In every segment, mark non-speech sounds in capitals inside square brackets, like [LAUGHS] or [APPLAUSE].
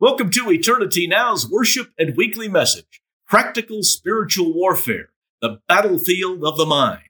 Welcome to Eternity Now's worship and weekly message Practical Spiritual Warfare, the Battlefield of the Mind.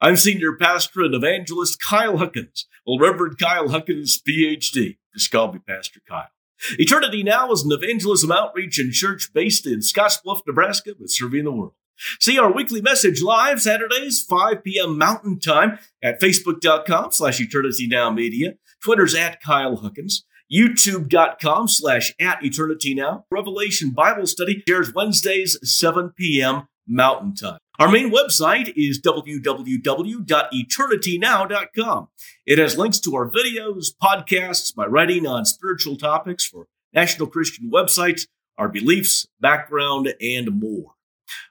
I'm Senior Pastor and Evangelist Kyle Huckins. Well, Reverend Kyle Huckins, PhD. Just call me Pastor Kyle. Eternity Now is an evangelism outreach and church based in Scottsbluff, Nebraska, with serving the world. See our weekly message live Saturdays, 5 p.m. Mountain Time at facebook.com slash eternity now media. Twitter's at Kyle Huckins. YouTube.com slash at eternity now. Revelation Bible Study airs Wednesdays, 7 p.m. Mountain Time. Our main website is www.eternitynow.com. It has links to our videos, podcasts, my writing on spiritual topics for national Christian websites, our beliefs, background, and more.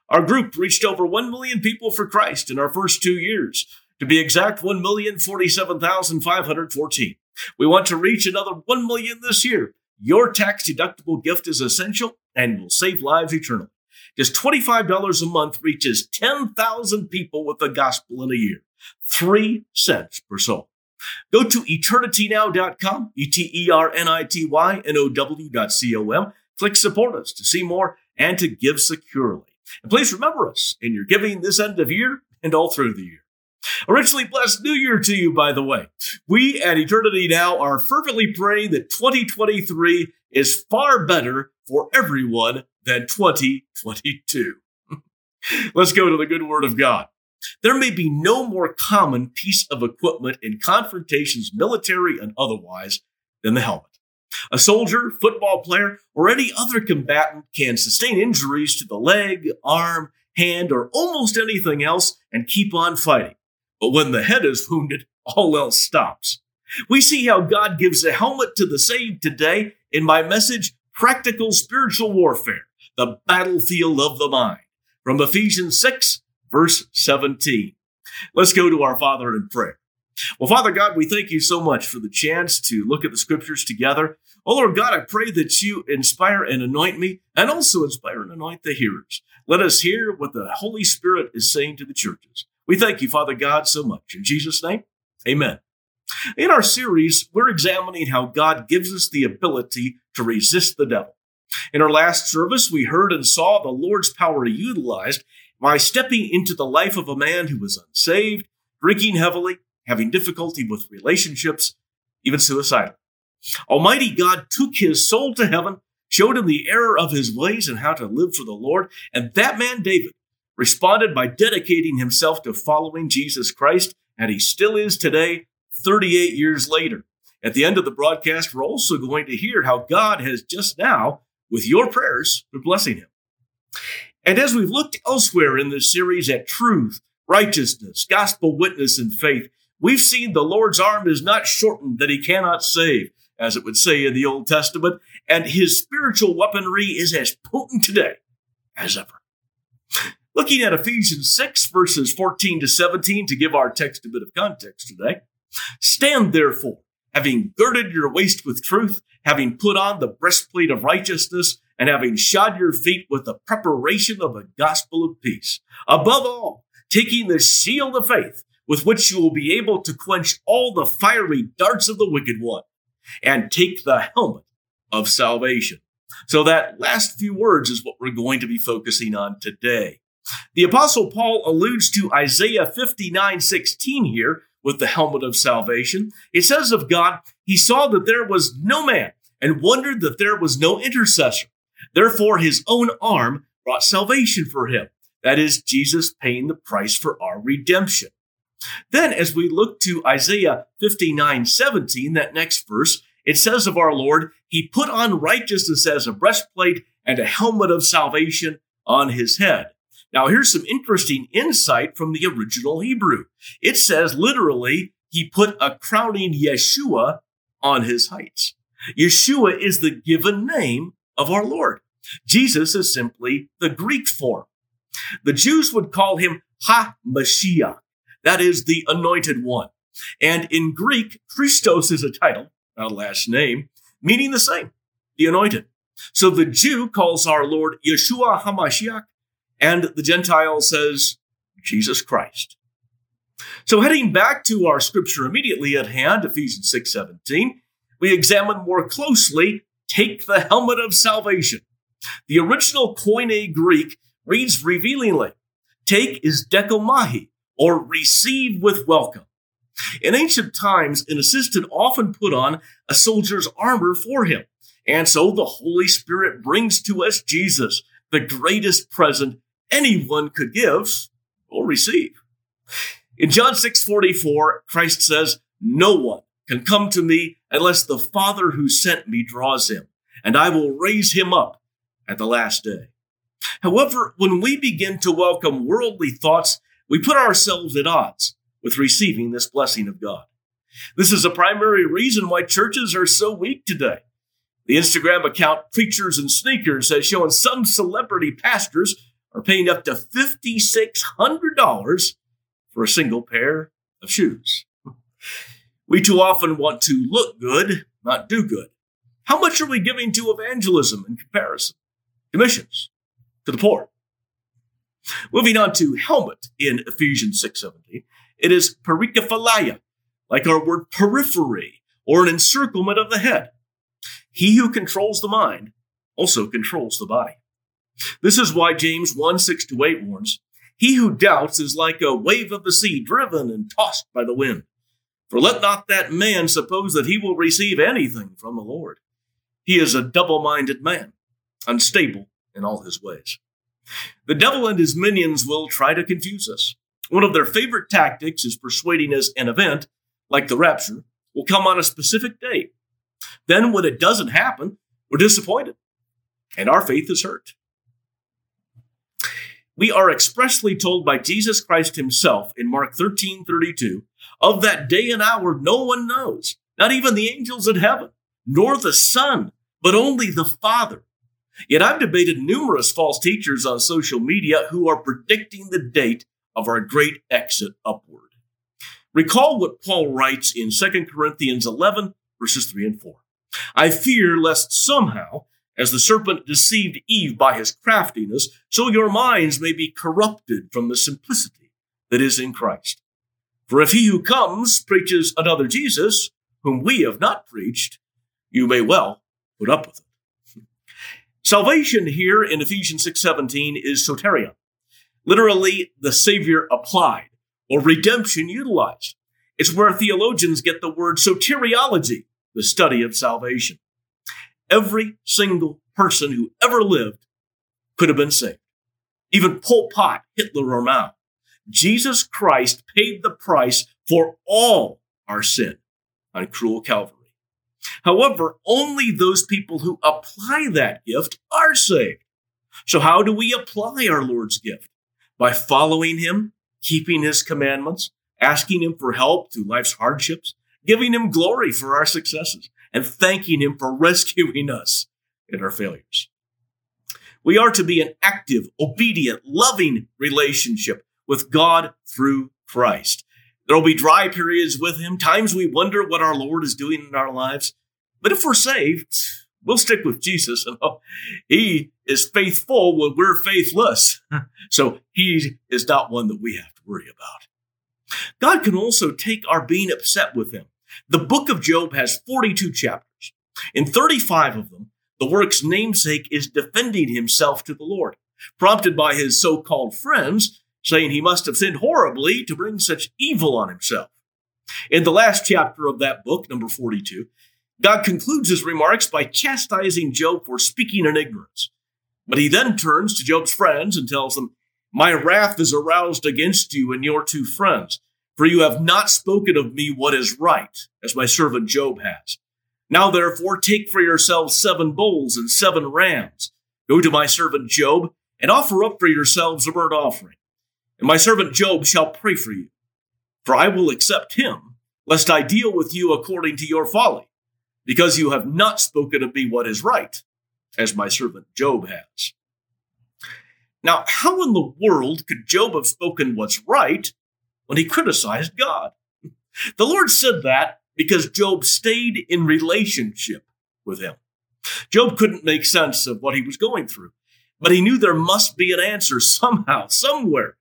Our group reached over 1 million people for Christ in our first two years. To be exact, 1,047,514. We want to reach another 1 million this year. Your tax deductible gift is essential and will save lives eternally. Just $25 a month reaches 10,000 people with the gospel in a year. Three cents per soul. Go to eternitynow.com, E T E R N I T Y N O W.com. Click support us to see more and to give securely. And please remember us in your giving this end of year and all through the year. A richly blessed new year to you, by the way. We at Eternity Now are fervently praying that 2023 is far better for everyone than 2022. [LAUGHS] Let's go to the good word of God. There may be no more common piece of equipment in confrontations, military and otherwise, than the helmet. A soldier, football player, or any other combatant can sustain injuries to the leg, arm, hand, or almost anything else and keep on fighting. But when the head is wounded, all else stops. We see how God gives a helmet to the saved today in my message, Practical Spiritual Warfare, the Battlefield of the Mind, from Ephesians 6, verse 17. Let's go to our Father in prayer. Well, Father God, we thank you so much for the chance to look at the scriptures together. Oh, Lord God, I pray that you inspire and anoint me and also inspire and anoint the hearers. Let us hear what the Holy Spirit is saying to the churches. We thank you, Father God, so much. In Jesus' name, amen. In our series, we're examining how God gives us the ability to resist the devil. In our last service, we heard and saw the Lord's power utilized by stepping into the life of a man who was unsaved, drinking heavily, having difficulty with relationships, even suicidal. Almighty God took his soul to heaven, showed him the error of his ways and how to live for the Lord, and that man, David, responded by dedicating himself to following Jesus Christ, and he still is today, 38 years later. At the end of the broadcast, we're also going to hear how God has just now, with your prayers, been blessing him. And as we've looked elsewhere in this series at truth, righteousness, gospel witness, and faith, we've seen the Lord's arm is not shortened that he cannot save, as it would say in the Old Testament, and his spiritual weaponry is as potent today as ever. Looking at Ephesians 6, verses 14 to 17, to give our text a bit of context today. Stand therefore, having girded your waist with truth, having put on the breastplate of righteousness, and having shod your feet with the preparation of the gospel of peace. Above all, taking the shield of faith, with which you will be able to quench all the fiery darts of the wicked one, and take the helmet of salvation. So that last few words is what we're going to be focusing on today. The apostle Paul alludes to Isaiah 59, 16 here with the helmet of salvation. It says of God, he saw that there was no man and wondered that there was no intercessor. Therefore, his own arm brought salvation for him. That is Jesus paying the price for our redemption. Then, as we look to Isaiah 59 17, that next verse, it says of our Lord, He put on righteousness as a breastplate and a helmet of salvation on his head. Now, here's some interesting insight from the original Hebrew. It says literally, He put a crowning Yeshua on his heights. Yeshua is the given name of our Lord. Jesus is simply the Greek form. The Jews would call him Ha Mashiach, that is the anointed one. And in Greek, Christos is a title, not a last name, meaning the same, the anointed. So the Jew calls our Lord Yeshua HaMashiach, and the Gentile says Jesus Christ. So heading back to our scripture immediately at hand, Ephesians 6:17, we examine more closely take the helmet of salvation. The original Koine Greek reads revealingly, take is dechomai, or receive with welcome. In ancient times, an assistant often put on a soldier's armor for him. And so the Holy Spirit brings to us Jesus, the greatest present anyone could give or receive. In John 6 44, Christ says, No one can come to me unless the Father who sent me draws him, and I will raise him up at the last day. However, when we begin to welcome worldly thoughts, we put ourselves at odds with receiving this blessing of God. This is a primary reason why churches are so weak today. The Instagram account Preachers and Sneakers has shown some celebrity pastors are paying up to $5,600 for a single pair of shoes. We too often want to look good, not do good. How much are we giving to evangelism in comparison? To missions, to the poor. Moving on to helmet in Ephesians 6:17. It is perikephalaia, like our word periphery, or an encirclement of the head. He who controls the mind also controls the body. This is why James 1 6 to 8 warns He who doubts is like a wave of the sea driven and tossed by the wind. For let not that man suppose that he will receive anything from the Lord. He is a double minded man, unstable in all his ways. The devil and his minions will try to confuse us. One of their favorite tactics is persuading us an event, like the rapture, will come on a specific date. Then, when it doesn't happen, we're disappointed, and our faith is hurt. We are expressly told by Jesus Christ himself in Mark 13 32, of that day and hour no one knows, not even the angels in heaven, nor the Son, but only the Father. Yet I've debated numerous false teachers on social media who are predicting the date of our great exit upward. Recall what Paul writes in 2 Corinthians 11, verses 3 and 4. I fear lest somehow, as the serpent deceived Eve by his craftiness, so your minds may be corrupted from the simplicity that is in Christ. For if he who comes preaches another Jesus, whom we have not preached, you may well put up with it. Salvation here in Ephesians 6:17 is soteria, literally the Savior applied or redemption utilized. It's where theologians get the word soteriology, the study of salvation. Every single person who ever lived could have been saved. Even Pol Pot, Hitler, or Mao. Jesus Christ paid the price for all our sin on cruel Calvary. However, only those people who apply that gift are saved. So, how do we apply our Lord's gift? by following him, keeping his commandments, asking him for help through life's hardships, giving him glory for our successes, and thanking him for [LAUGHS] rescuing us in our failures. We are to be an active, obedient, loving relationship with God through Christ. There will be dry periods with him, times we wonder what our Lord is doing in our lives. But if we're saved, we'll stick with Jesus. [LAUGHS] And he is faithful when we're faithless. [LAUGHS] so he is not one that we have to worry about. God can also take our being upset with him. The book of Job has 42 chapters. In 35 of them, the work's namesake is defending himself to the Lord, prompted by his so called friends, saying he must have sinned horribly to bring such evil on himself. In the last chapter of that book, number 42, God concludes his remarks by chastising Job for speaking in ignorance. But he then turns to Job's friends and tells them, My wrath is aroused against you and your two friends, for you have not spoken of me what is right, as my servant Job has. Now therefore take for yourselves seven bulls and seven rams. Go to my servant Job and offer up for yourselves a burnt offering. And my servant Job shall pray for you. For I will accept him, lest I deal with you according to your folly because you have not spoken of me what is right, as my servant Job has. Now, how in the world could Job have spoken what's right when he criticized God? The Lord said that because Job stayed in relationship with him. Job couldn't make sense of what he was going through, but he knew there must be an answer [LAUGHS] somehow, somewhere.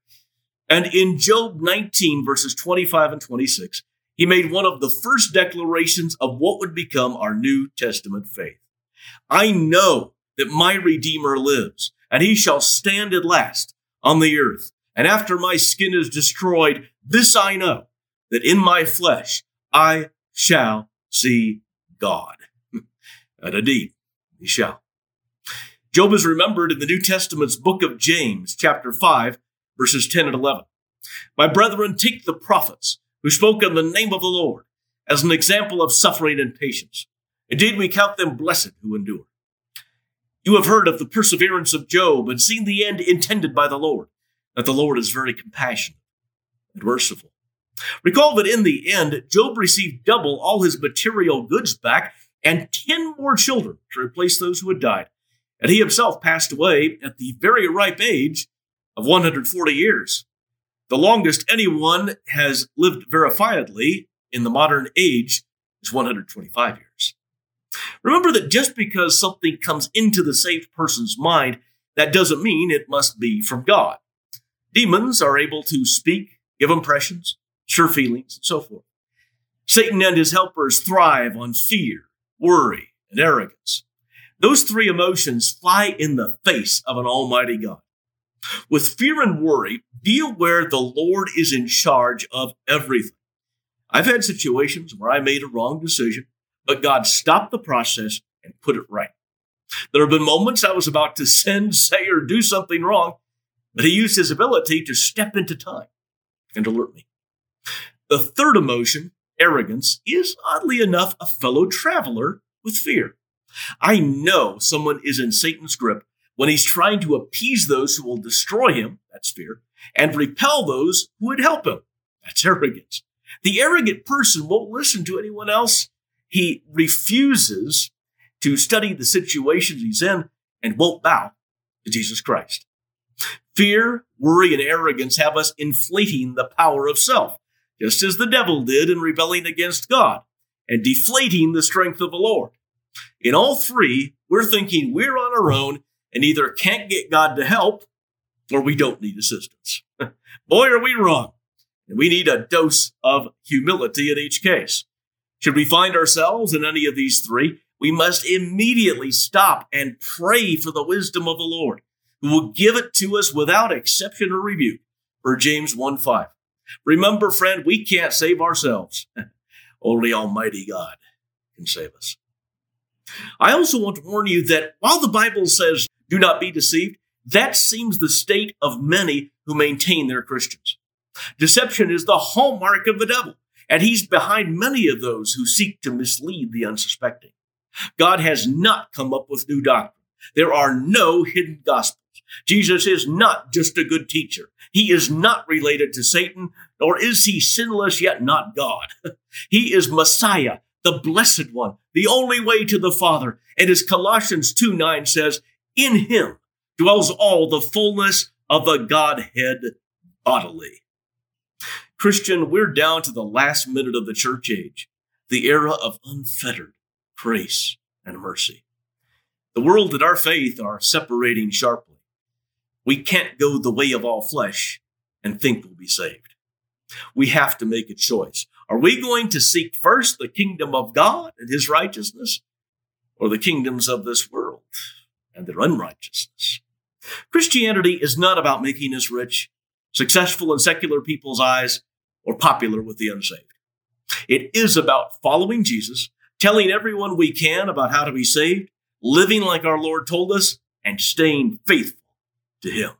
And in Job 19, verses 25 and 26, he made one of the first declarations of what would become our New Testament faith. I know that my Redeemer lives, and he shall stand at last on the earth. And after my skin is destroyed, this I know, that in my flesh I shall see God. [LAUGHS] and indeed, he shall. Job is remembered in the New Testament's book of James, chapter 5, verses 10 and 11. My brethren, take the prophets who spoke in the name of the Lord as an example of suffering and patience. Indeed, we count them blessed who endure. You have heard of the perseverance of Job and seen the end intended by the Lord, that the Lord is very compassionate and merciful. Recall that in the end, Job received double all his material goods back and 10 more children to replace those who had died. And he himself passed away at the very ripe age of 140 years. The longest anyone has lived verifiably in the modern age is 125 years. Remember that just because something comes into the saved person's mind, that doesn't mean it must be from God. Demons are able to speak, give impressions, sure feelings, and so forth. Satan and his helpers thrive on fear, worry, and arrogance. Those three emotions fly in the face of an almighty God. With fear and worry, be aware the Lord is in charge of everything. I've had situations where I made a wrong decision, but God stopped the process and put it right. There have been moments I was about to sin, say, or do something wrong, but He used His ability to step into time and alert me. The third emotion, arrogance, is oddly enough a fellow traveler with fear. I know someone is in Satan's grip when he's trying to appease those who will destroy him, that's fear, and repel those who would help him, that's arrogance. The arrogant person won't listen to anyone else. He refuses to study the situations he's in and won't bow to Jesus Christ. Fear, worry, and arrogance have us inflating the power of self, just as the devil did in rebelling against God, and deflating the strength of the Lord. In all three, we're thinking we're on our own and either can't get God to help or we don't need assistance. [LAUGHS] Boy, are we wrong. And we need a dose of humility in each case. Should we find ourselves in any of these three, we must immediately stop and pray for the wisdom of the Lord, who will give it to us without exception or rebuke. For James 1 5. Remember, friend, we can't save ourselves. [LAUGHS] Only Almighty God can save us. I also want to warn you that while the Bible says, do not be deceived, that seems the state of many who maintain they're Christians. Deception is the hallmark of the devil, and he's behind many of those who seek to mislead the unsuspecting. God has not come up with new doctrine. There are no hidden gospels. Jesus is not just a good teacher. He is not related to Satan, nor is he sinless yet not God. [LAUGHS] he is Messiah, the blessed one, the only way to the Father. And as Colossians 2 9 says, in him dwells all the fullness of the Godhead bodily. Christian, we're down to the last minute of the church age, the era of unfettered grace and mercy. The world and our faith are separating sharply. We can't go the way of all flesh and think we'll be saved. We have to make a choice. Are we going to seek first the kingdom of God and his righteousness or the kingdoms of this world and their unrighteousness? Christianity is not about making us rich, successful in secular people's eyes, or popular with the unsaved. It is about following Jesus, telling everyone we can about how to be saved, living like our Lord told us, and staying faithful to Him.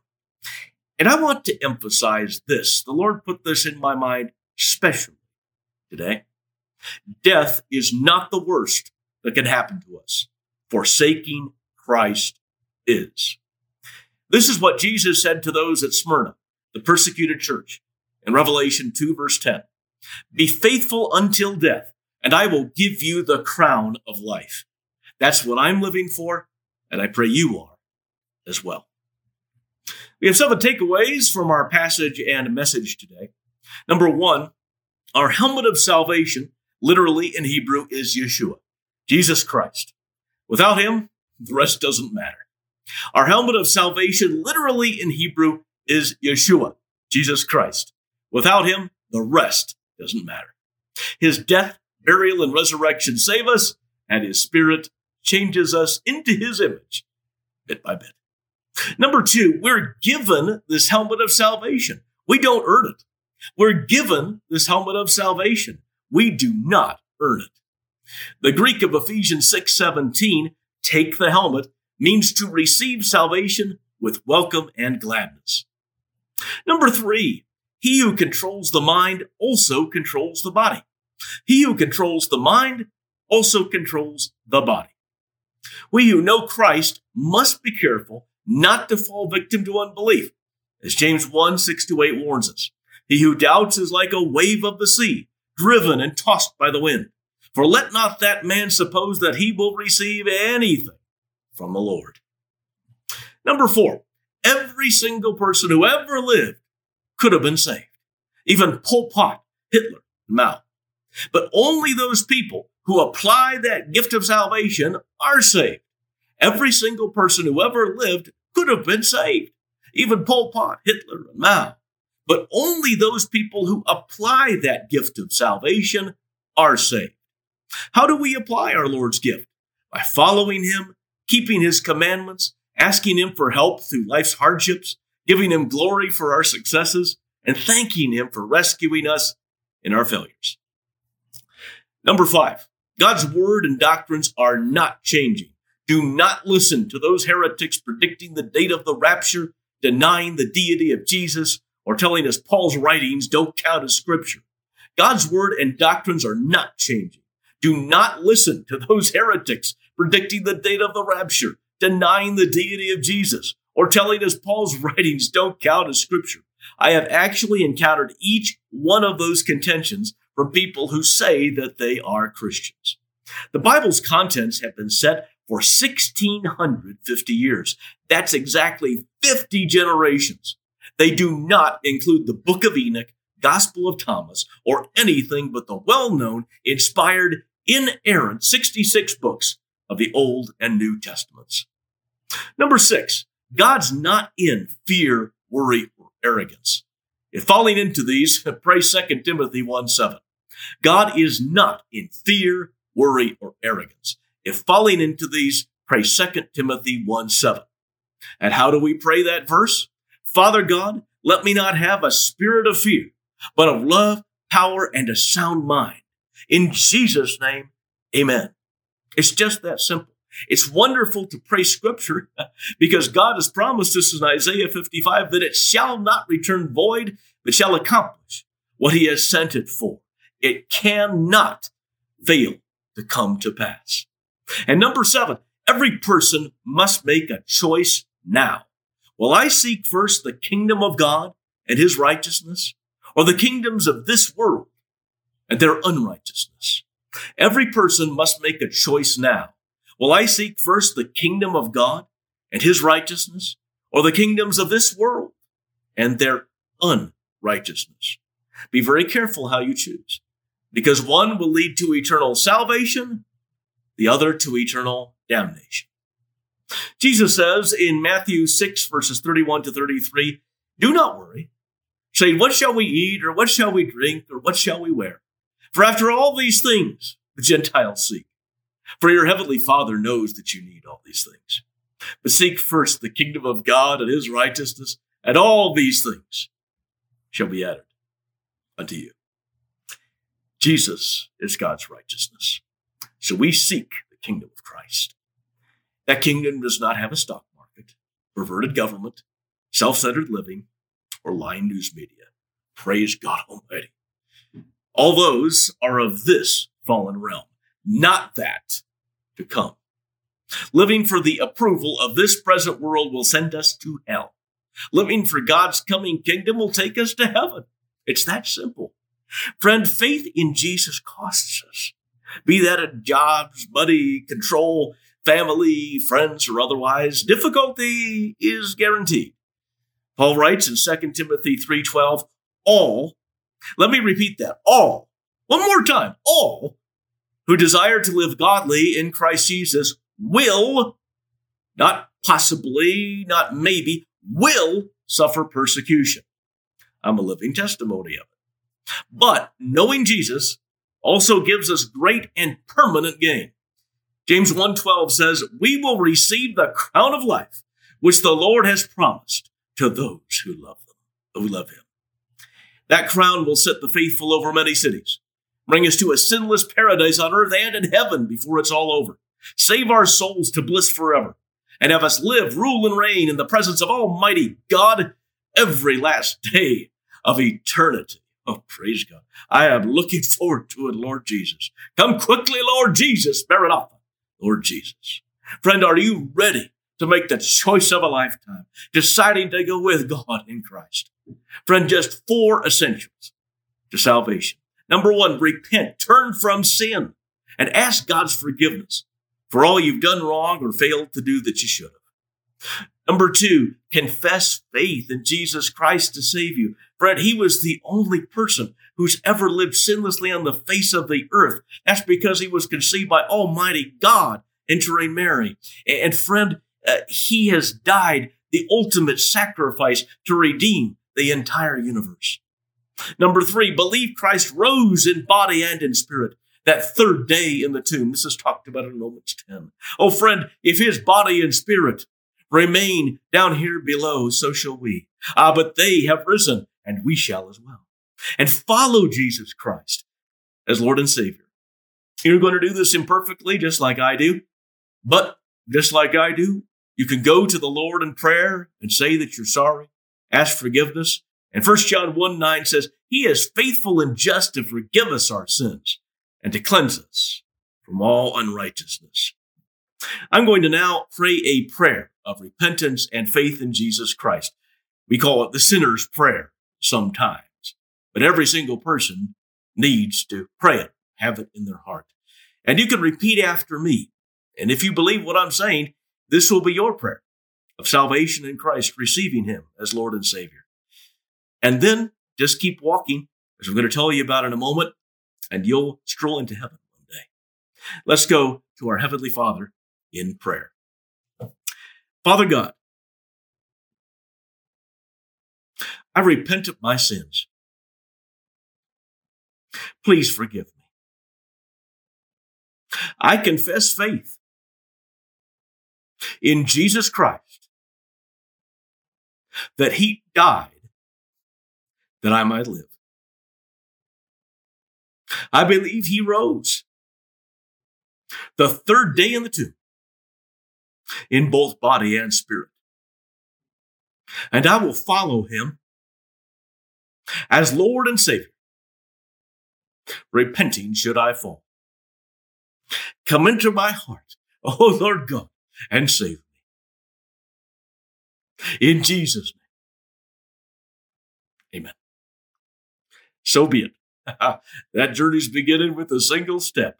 And I want to emphasize this. The Lord put this in my mind especially today. Death is not the worst that can happen to us. Forsaking Christ is. This is what Jesus said to those at Smyrna, the persecuted church in Revelation 2, verse 10. Be faithful until death, and I will give you the crown of life. That's what I'm living for, and I pray you are as well. We have seven takeaways from our passage and message today. Number one, our helmet of salvation, literally in Hebrew, is Yeshua, Jesus Christ. Without him, the rest doesn't matter. Our helmet of salvation, literally in Hebrew, is Yeshua, Jesus Christ. Without him, the rest doesn't matter. His death, burial, and resurrection save us, and his spirit changes us into his image bit by bit. Number two, we're given this helmet of salvation. We don't earn it. We're given this helmet of salvation. We do not earn it. The Greek of Ephesians 6:17, take the helmet, means to receive salvation with welcome and gladness. Number three, he who controls the mind also controls the body. He who controls the mind also controls the body. We who know Christ must be careful not to fall victim to unbelief, as James 1 6 to 8 warns us. He who doubts is like a wave of the sea, driven and tossed by the wind. For let not that man suppose that he will receive anything from the Lord. Number four, every single person who ever lived could have been saved. Even Pol Pot, Hitler, Mao. But only those people who apply that gift of salvation are saved. Every single person who ever lived could have been saved. Even Pol Pot, Hitler, and Mao. But only those people who apply that gift of salvation are saved. How do we apply our Lord's gift? By following Him, keeping His commandments, asking Him for help through life's hardships, giving Him glory for our successes, and thanking Him for rescuing us in our failures. Number five, God's word and doctrines are not changing. Do not listen to those heretics predicting the date of the rapture, denying the deity of Jesus, or telling us Paul's writings don't count as scripture. God's word and doctrines are not changing. Do not listen to those heretics predicting the date of the rapture, denying the deity of Jesus, or telling us Paul's [LAUGHS] writings don't count as scripture. I have actually encountered each one of those contentions from people who say that they are Christians. The Bible's contents have been set for 1650 years. That's exactly 50 generations. They do not include the Book of Enoch, Gospel of Thomas, or anything but the well known, inspired, inerrant 66 books of the Old and New Testaments. Number six, God's not in fear, worry, or arrogance. If falling into these, [LAUGHS] pray 2 Timothy 1 7. God is not in fear, worry, or arrogance. If falling into these, pray 2 Timothy 1 7. And how do we pray that verse? Father God, let me not have a spirit of fear, but of love, power, and a sound mind. In Jesus' name, amen. It's just that simple. It's wonderful to pray scripture [LAUGHS] because God has promised us in Isaiah 55 that it shall not return void, but shall accomplish what he has sent it for. It cannot fail to come to pass. And number seven, every person must make a choice now. Will I seek first the kingdom of God and his righteousness, or the kingdoms of this world and their unrighteousness? Every person must make a choice now. Will I seek first the kingdom of God and his righteousness, or the kingdoms of this world and their unrighteousness? Be very careful how you choose, because one will lead to eternal salvation the other to eternal damnation. Jesus says in Matthew 6, verses 31 to 33, Do not worry, saying, What shall we eat, or what shall we drink, or what shall we wear? For after all these things the Gentiles seek. For your heavenly Father knows that you need all these things. But seek first the kingdom of God and his righteousness, and all these things shall be added unto you. Jesus is God's righteousness. So we seek the kingdom of Christ. That kingdom does not have a stock market, perverted government, self centered living, or lying news media. Praise God Almighty. All those are of this fallen realm, not that to come. Living for the approval of this present world will send us to hell. Living for God's coming kingdom will take us to heaven. It's that simple. Friend, faith in Jesus costs us be that in jobs, money, control, family, friends, or otherwise, difficulty is guaranteed. Paul writes in 2 Timothy 3:12, all, let me repeat that, all, one more time, all who desire to live godly in Christ Jesus will, not possibly, not maybe, will suffer persecution. I'm a living testimony of it. But knowing Jesus also gives us great and permanent gain. James 1:12 says, "We will receive the crown of life which the Lord has promised to those who love them, who love him." That crown will set the faithful over many cities, bring us to a sinless paradise on earth and in heaven before it's all over, save our souls to bliss forever, and have us live, rule, and reign in the presence of Almighty God every last day of eternity. Oh, praise God. I am looking [LAUGHS] forward to it, Lord Jesus. Come quickly, Lord Jesus. Maranatha, Lord Jesus. Friend, are you ready to make the choice of a lifetime, deciding to go with God in Christ? Friend, just four essentials to salvation. Number one, repent, turn from sin, and ask God's forgiveness for all you've done wrong or failed to do that you should have. Number two, confess faith in Jesus Christ to save you. Friend, he was the only person who's ever lived sinlessly on the face of the earth. That's because he was conceived by Almighty God entering Mary. And friend, uh, he has died the ultimate sacrifice to redeem the entire universe. Number three, believe Christ rose in body and in spirit that third day in the tomb. This is talked about in Romans 10. Oh, friend, if his body and spirit remain down here below, so shall we. Ah, but they have risen, and we shall as well. And follow Jesus Christ as Lord and Savior. You're going to do this imperfectly, just like I do. But just like I do, you can go to the Lord in prayer and say that you're sorry, ask forgiveness. And 1 John 1 9 says, He is faithful and just to forgive us our sins and to cleanse us from all unrighteousness. I'm going to now pray a prayer of repentance and faith in Jesus Christ. We call it the sinner's prayer sometimes, but every single person needs to pray it, have it in their heart. And you can repeat after me. And if you believe what I'm saying, this will be your prayer of salvation in Christ, receiving Him as Lord and Savior. And then just keep walking, as I'm going to tell you about in a moment, and you'll stroll into heaven one day. Let's go to our Heavenly Father in prayer. Father God, I repent of my sins. Please forgive me. I confess faith in Jesus Christ that he died that I might live. I believe he rose the third day in the tomb in both body and spirit. And I will follow him as Lord and Savior, repenting should I fall. Come into my heart, O Lord God, and save me. In Jesus' name. Amen. So be it. [LAUGHS] that journey's beginning with a single step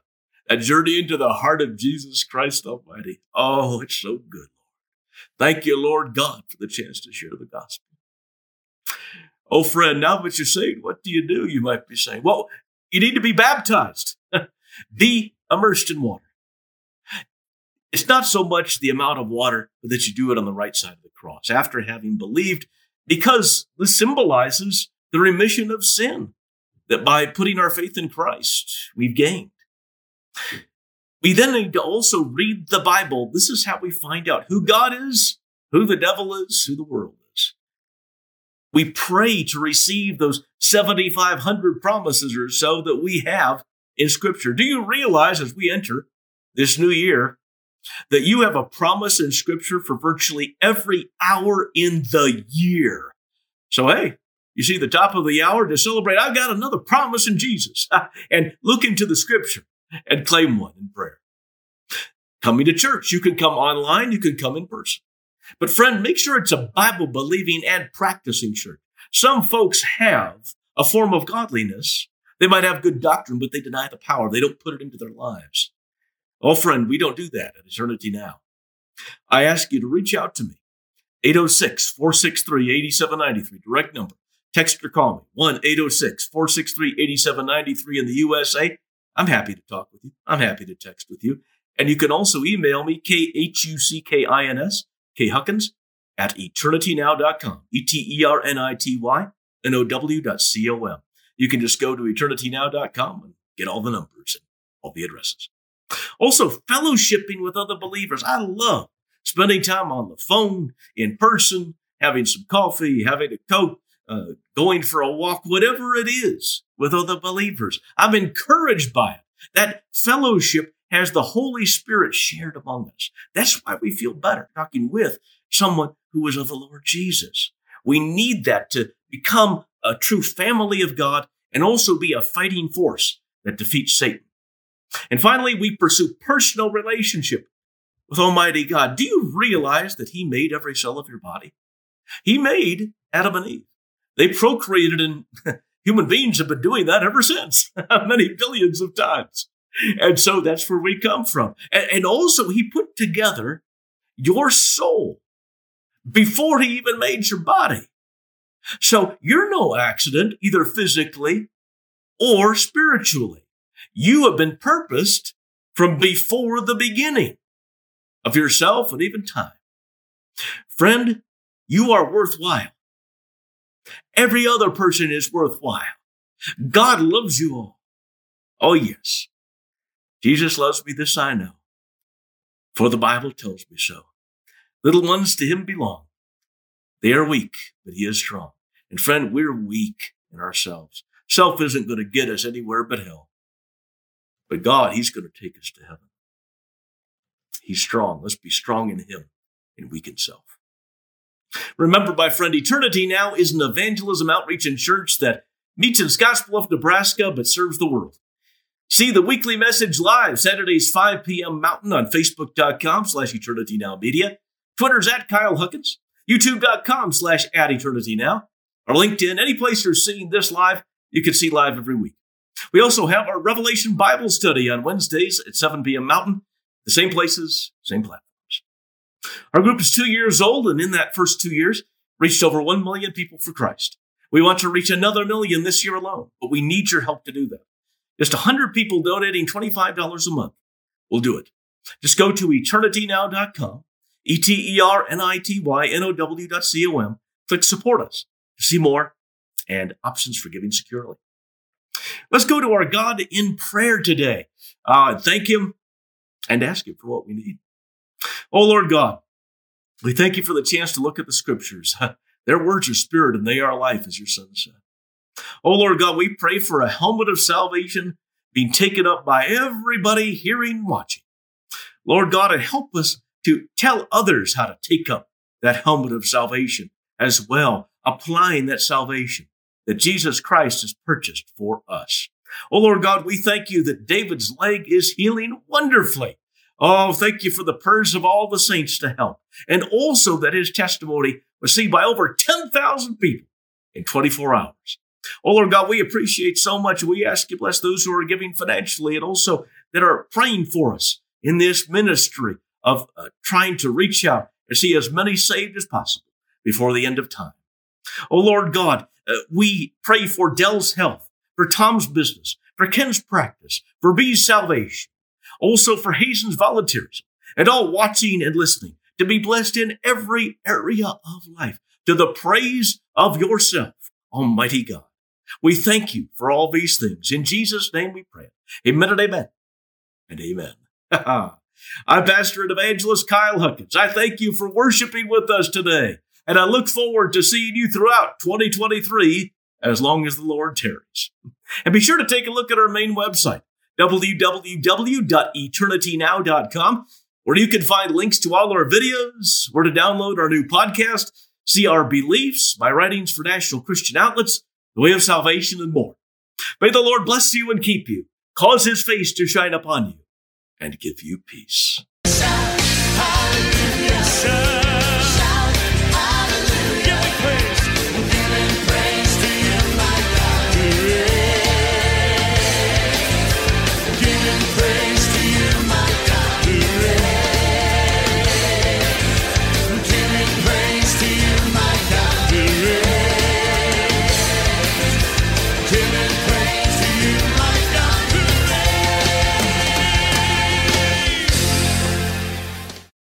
a journey into the heart of Jesus Christ Almighty. Oh, it's so good, Lord. Thank you, Lord God, for the chance to share the gospel. Oh, friend, now that you're saved, what do you do? You might be saying, well, you need to be baptized, [LAUGHS] be immersed in water. It's not so much the amount of water, but that you do it on the right side of the cross after having believed, because this symbolizes the remission of sin that by putting our faith in Christ, we've gained. We then need to also read the Bible. This is how we find out who God is, who the devil is, who the world. We pray to receive those 7,500 promises or so that we have in Scripture. Do you realize as we enter this new year that you have a promise in Scripture for virtually every hour in the year? So, hey, you see the top of the hour to celebrate, I've got another promise in Jesus. [LAUGHS] and look into the Scripture and claim one in prayer. Coming to church, you can come online, you can come in person. But friend, make sure it's a Bible believing and practicing church. Some folks have a form of godliness. They might have good doctrine, but they deny the power. They don't put it into their lives. Oh, friend, we don't do that at Eternity Now. I ask you to reach out to me. 806 463 8793, direct number. Text or call me 1 806 463 8793 in the USA I'm happy to talk with you. I'm happy to text with you. And you can also email me, K H U C K I N S, Huckins, at eternitynow.com, E T E R N I T Y N O W.com. You can just go to eternitynow.com and get all the numbers and all the addresses. Also, fellowshipping with other believers. I love spending time on the phone, in person, having some coffee, having a coke, uh, going for a walk, whatever it is with other believers. I'm encouraged by it. That fellowship has the Holy Spirit shared among us. That's why we feel better talking with someone who is of the Lord Jesus. We need that to become a true family of God and also be a fighting force that defeats Satan. And finally, we pursue personal relationship with Almighty God. Do you realize that He made every cell of your body? He made Adam and Eve. They procreated, and [LAUGHS] human beings have been doing that ever since, [LAUGHS] many billions of times. And so that's where we come from. And, also, He put together your soul before He even made your body. So you're no accident, either physically or spiritually. You have been purposed from before the beginning of yourself and even time. Friend, you are worthwhile. Every other person is worthwhile. God loves you all. Oh, yes. Jesus loves me, this I know, for the Bible tells me so. Little ones to him belong. They are weak, but he is strong. And friend, we're weak in ourselves. Self isn't going to get us anywhere but hell. But God, he's going to take us to heaven. He's strong. Let's be strong in him and weak in self. Remember, my friend, Eternity Now is an evangelism outreach and church that meets in Scottsbluff, Nebraska, but serves the world. See the weekly message live Saturdays 5 p.m. Mountain on Facebook.com slash Eternity Now Media. Twitter's at Kyle Huckins. YouTube.com slash at Eternity Now. Or LinkedIn, any place you're seeing this live, you can see live every week. We also have our Revelation Bible study on Wednesdays at 7 p.m. Mountain. The same places, same platforms. Our group is two years old, and in that first two years, reached over 1 million people for Christ. We want to reach another million this year alone, but we need your help to do that. Just 100 people donating $25 a month will do it. Just go to eternitynow.com, E T E R N I T Y N O W.com, click support us to see more and options for giving securely. Let's go to our God in prayer today. Uh, thank Him and ask Him for what we need. Oh, Lord God, we thank you for the chance to look at the scriptures. [LAUGHS] Their words are spirit and they are life, as your son said. Oh, Lord God, we pray for a helmet of salvation being taken up by everybody hearing, watching. Lord God, help us to tell others how to take up that helmet of salvation as well, applying that salvation that Jesus Christ has purchased for us. Oh Lord God, we thank you that David's leg is healing wonderfully. Oh, thank you for the prayers of all the saints to help. And also that his testimony was seen by over 10,000 people in 24 hours. Oh, Lord God, we appreciate so much. We ask you bless those who are giving financially and also that are praying for us in this ministry of uh, trying to reach out and see as many saved as possible before the end of time. Oh, Lord God, uh, we pray for Dell's health, for Tom's business, for Ken's practice, for B's salvation, also for Hazen's volunteers, and all watching and listening to be blessed in every area of life to the praise of yourself, Almighty God. We thank you for all these things. In Jesus' name we pray. Amen and amen and amen. [LAUGHS] I'm Pastor and Evangelist Kyle Huckins. I thank you for worshiping with us today, and I look forward to seeing you throughout 2023 as long as the Lord tarries. [LAUGHS] And be sure to take a look at our main website, www.eternitynow.com, where you can find links to all our videos, where to download our new podcast, see our beliefs, my writings for national Christian outlets, the way of salvation, and more. May the Lord bless you and keep you, cause his face to shine upon you, and give you peace.